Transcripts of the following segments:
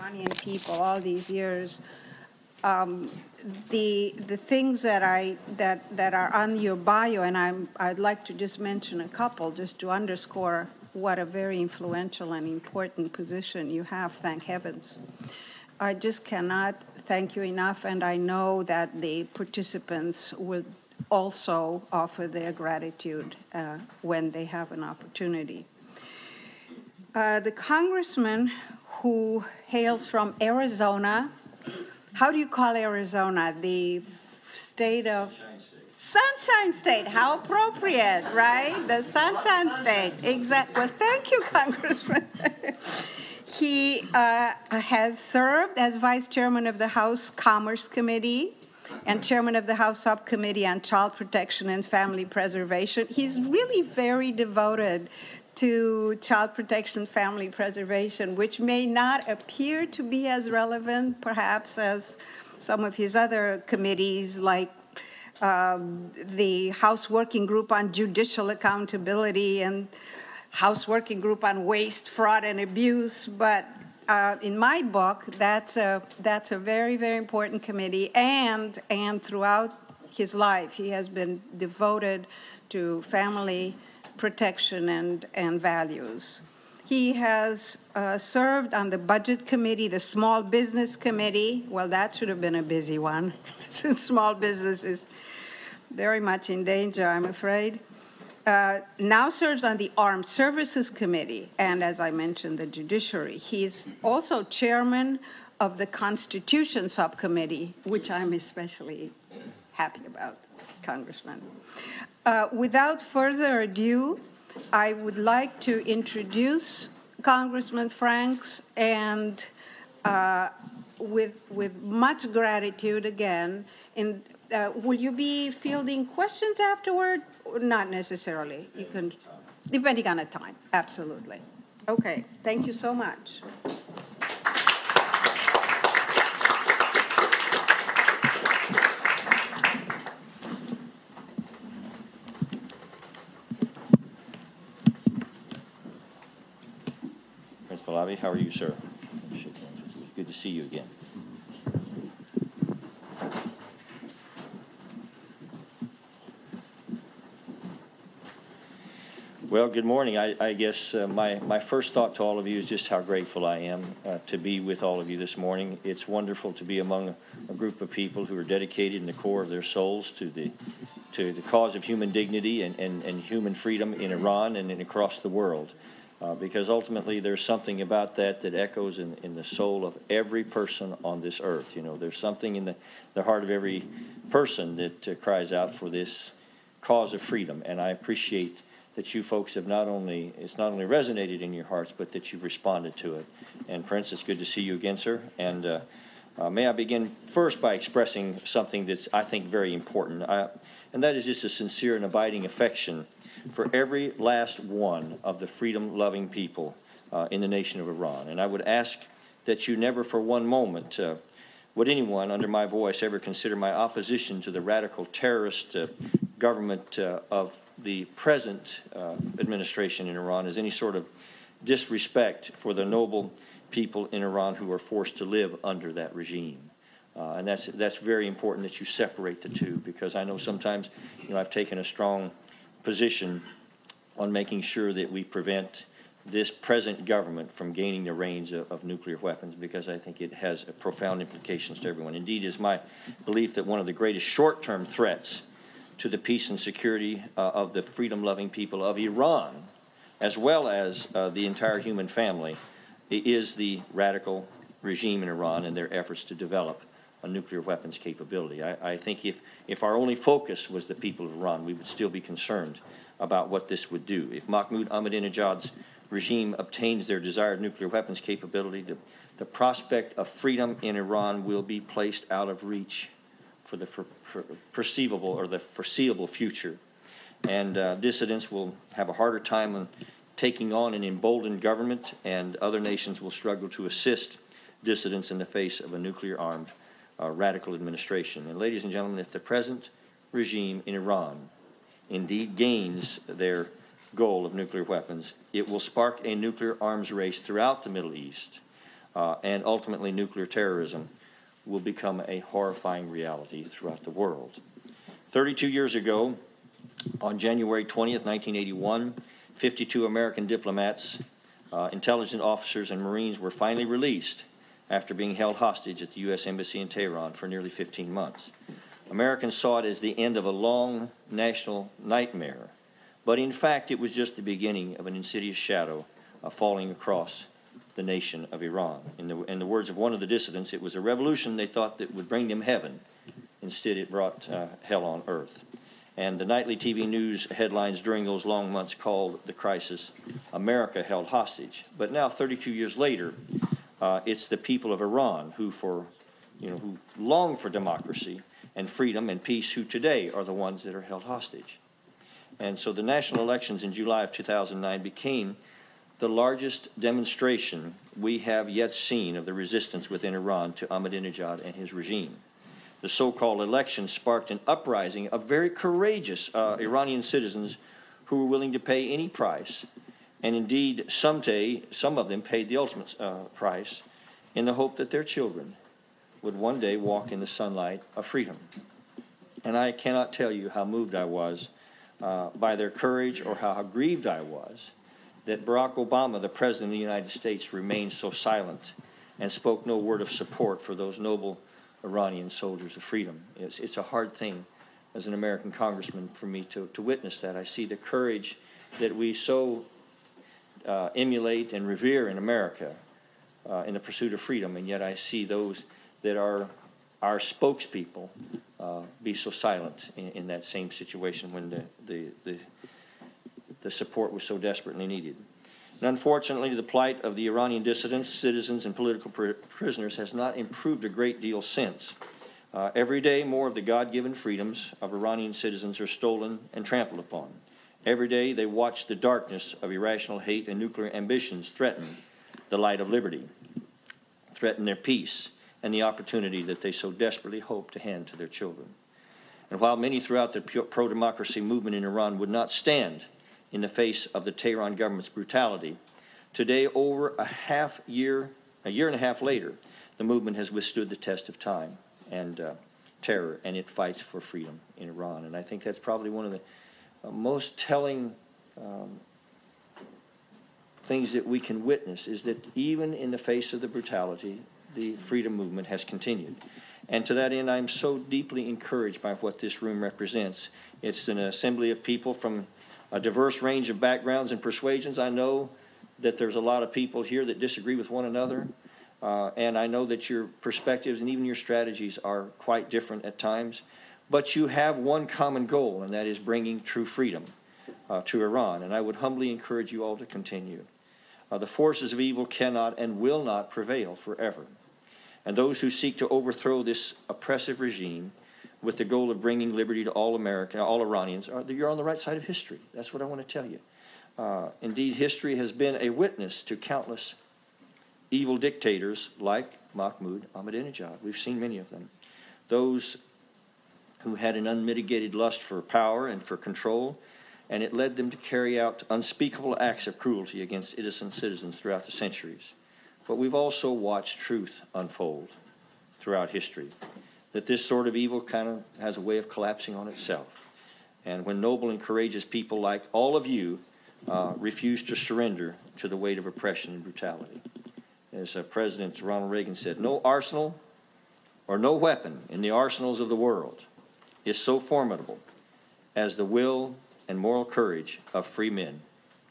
Iranian people all these years. Um, the the things that I that that are on your bio, and I'm I'd like to just mention a couple just to underscore what a very influential and important position you have. Thank heavens. I just cannot thank you enough, and I know that the participants would also offer their gratitude uh, when they have an opportunity. Uh, the congressman who hails from Arizona, how do you call Arizona? The state of Sunshine State. How appropriate, right? The Sunshine State. Exactly. Well, thank you, Congressman. he uh, has served as vice chairman of the House Commerce Committee and chairman of the House Subcommittee on Child Protection and Family Preservation. He's really very devoted to child protection, family preservation, which may not appear to be as relevant, perhaps, as some of his other committees, like um, the House Working Group on Judicial Accountability and House Working Group on Waste, Fraud, and Abuse. But uh, in my book, that's a that's a very very important committee, and and throughout his life, he has been devoted to family protection and and values. He has uh, served on the budget committee, the small business committee. Well, that should have been a busy one, since small business is very much in danger, I'm afraid uh, now serves on the Armed Services Committee and, as I mentioned, the Judiciary. He's also chairman of the Constitution Subcommittee, which I'm especially happy about, Congressman. Uh, without further ado, I would like to introduce Congressman Franks and uh, with, with much gratitude again. In, uh, will you be fielding questions afterward? Not necessarily. You can, depending on the time, absolutely. Okay, thank you so much. How are you, sir? Good to see you again. Well, good morning. I, I guess uh, my, my first thought to all of you is just how grateful I am uh, to be with all of you this morning. It's wonderful to be among a, a, group of people who are dedicated in the core of their souls to the to the cause of human dignity and, and, and human freedom in Iran and, and across the world. Uh, because ultimately there's something about that that echoes in, in the soul of every person on this earth. You know, there's something in the, the heart of every person that uh, cries out for this cause of freedom. And I appreciate that you folks have not only it's not only resonated in your hearts, but that you've responded to it. And Prince, it's good to see you again, sir. And uh, uh, may I begin first by expressing something that's I think very important, I, and that is just a sincere and abiding affection for every last one of the freedom-loving people uh, in the nation of Iran. And I would ask that you never, for one moment, uh, would anyone under my voice ever consider my opposition to the radical terrorist uh, government uh, of the present uh, administration in Iran as any sort of disrespect for the noble people in Iran who are forced to live under that regime. Uh, and that's that's very important that you separate the two because I know sometimes you know I've taken a strong position on making sure that we prevent this present government from gaining the reins of, of, nuclear weapons because I think it has profound implications to everyone. Indeed, it is my belief that one of the greatest short term threats to the peace and security uh, of the freedom loving people of Iran, as well as uh, the entire human family, is the radical regime in Iran and their efforts to develop a nuclear weapons capability. I, I, think if, if our only focus was the people of Iran, we would still be concerned about what this would do. If Mahmoud Ahmadinejad's regime obtains their desired nuclear weapons capability, the, the prospect of freedom in Iran will be placed out of reach for the for, for perceivable or the foreseeable future. And uh, dissidents will have a harder time taking on an emboldened government, and other nations will struggle to assist dissidents in the face of a nuclear armed uh, radical administration. And, ladies and gentlemen, if the present regime in Iran indeed gains their goal of nuclear weapons, it will spark a nuclear arms race throughout the Middle East uh, and ultimately nuclear terrorism will become a horrifying reality throughout the world. 32 years ago, on January 20th, 1981, 52 American diplomats, uh, intelligence officers, and Marines were finally released after being held hostage at the U.S. Embassy in Tehran for nearly 15 months. Americans saw it as the end of a long national nightmare, but in fact, it was just the beginning of an insidious shadow uh, falling across the nation of Iran. In the, in the, words of one of the dissidents, it was a revolution they thought that would bring them heaven. Instead, it brought uh, hell on earth. And the nightly TV news headlines during those long months called the crisis America held hostage. But now, 32 years later, uh, it's the people of Iran who, for, you know, who long for democracy and freedom and peace, who today are the ones that are held hostage. And so the national elections in July of 2009 became the largest demonstration we have yet seen of the resistance within Iran to Ahmadinejad and his regime. The so called election sparked an uprising of very courageous uh, Iranian citizens who were willing to pay any price. And indeed, someday, some of them paid the ultimate uh, price in the hope that their children would one day walk in the sunlight of freedom. And I cannot tell you how moved I was uh, by their courage or how grieved I was that Barack Obama, the President of the United States, remained so silent and spoke no word of support for those noble Iranian soldiers of freedom. It's, it's a hard thing as an American congressman for me to, to witness that. I see the courage that we so uh, emulate and revere in America uh, in the pursuit of freedom, and yet I see those that are our spokespeople uh, be so silent in, in, that same situation when the, the, the the support was so desperately needed. And unfortunately, the plight of the Iranian dissidents, citizens, and political pr- prisoners has not improved a great deal since. Uh, every day, more of the God given freedoms of Iranian citizens are stolen and trampled upon. Every day, they watch the darkness of irrational hate and nuclear ambitions threaten the light of liberty, threaten their peace, and the opportunity that they so desperately hope to hand to their children. And while many throughout the pro democracy movement in Iran would not stand in the face of the Tehran government's brutality. Today, over a half year, a year and a half later, the movement has withstood the test of time and uh, terror, and it fights for freedom in Iran. And I think that's probably one of the most telling um, things that we can witness is that even in the face of the brutality, the freedom movement has continued. And to that end, I'm so deeply encouraged by what this room represents. It's an assembly of people from a diverse range of backgrounds and persuasions. I know that there's a lot of people here that disagree with one another, uh, and I know that your perspectives and even your strategies are quite different at times. But you have one common goal, and that is bringing true freedom uh, to Iran. And I would humbly encourage you all to continue. Uh, the forces of evil cannot and will not prevail forever. And those who seek to overthrow this oppressive regime with the goal of bringing liberty to all American, all Iranians, are, you're on the right side of history. That's what I want to tell you. Uh, indeed, history has been a witness to countless evil dictators like Mahmoud Ahmadinejad. We've seen many of them. Those who had an unmitigated lust for power and for control, and it led them to carry out unspeakable acts of cruelty against innocent citizens throughout the centuries. But we've also watched truth unfold throughout history that this sort of evil kind of has a way of collapsing on itself. And when noble and courageous people like all of you uh, refuse to surrender to the weight of oppression and brutality. As uh, President Ronald Reagan said, no arsenal or no weapon in the arsenals of the world is so formidable as the will and moral courage of free men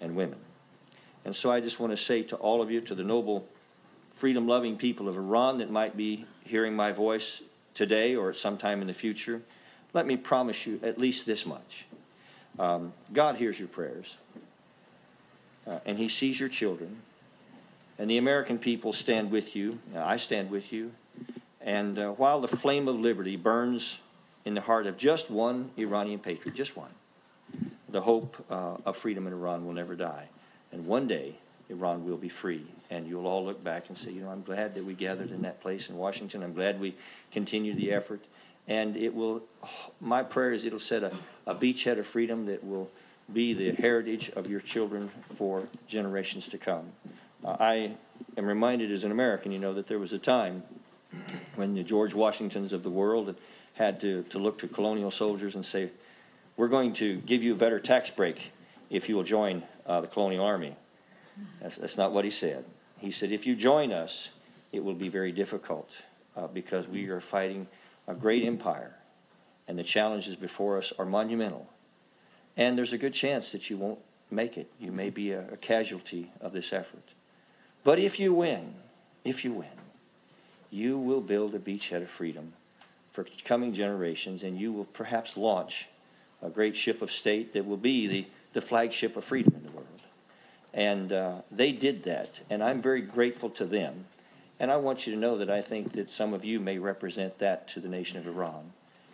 and women. And so I just want to say to all of you, to the noble, freedom loving people of Iran that might be hearing my voice today or sometime in the future, let me promise you at least this much. Um, God hears your prayers, uh, and He sees your children, and the American people stand with you. I stand with you. And uh, while the flame of liberty burns in the heart of just one Iranian patriot, just one, the hope uh, of freedom in Iran will never die. And one day, Iran will be free. And you'll all look back and say, you know, I'm glad that we gathered in that place in Washington. I'm glad we continued the effort. And it will, my prayer is it'll set a, a beachhead of freedom that will be the heritage of your children for generations to come. Uh, I am reminded as an American, you know, that there was a time when the George Washingtons of the world had to, to look to colonial soldiers and say, we're going to give you a better tax break if you will join uh, the colonial army. That's, that's not what he said. He said, if you join us, it will be very difficult uh, because we are fighting a great empire and the challenges before us are monumental. And there's a good chance that you won't make it. You may be a, a casualty of this effort. But if you win, if you win, you will build a beachhead of freedom for coming generations, and you will perhaps launch a great ship of state that will be the, the flagship of freedom in the world. And uh, they did that, and I'm very grateful to them. And I want you to know that I think that some of you may represent that to the nation of Iran.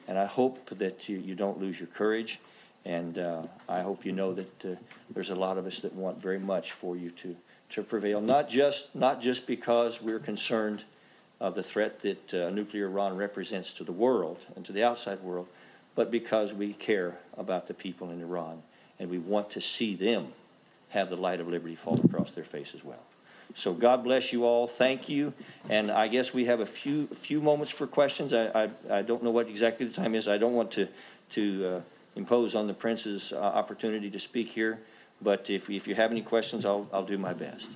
And I hope that you, you don't lose your courage. And uh, I hope you know that uh, there's a lot of us that want very much for you to, to prevail, not just, not just because we're concerned of the threat that uh, nuclear Iran represents to the world and to the outside world, but because we care about the people in Iran and we want to see them have the light of liberty fall across their face as well. So God bless you all. Thank you. And I guess we have a few few moments for questions. I I, I don't know what exactly the time is. I don't want to to uh, impose on the prince's uh, opportunity to speak here. But if if you have any questions, I'll I'll do my best.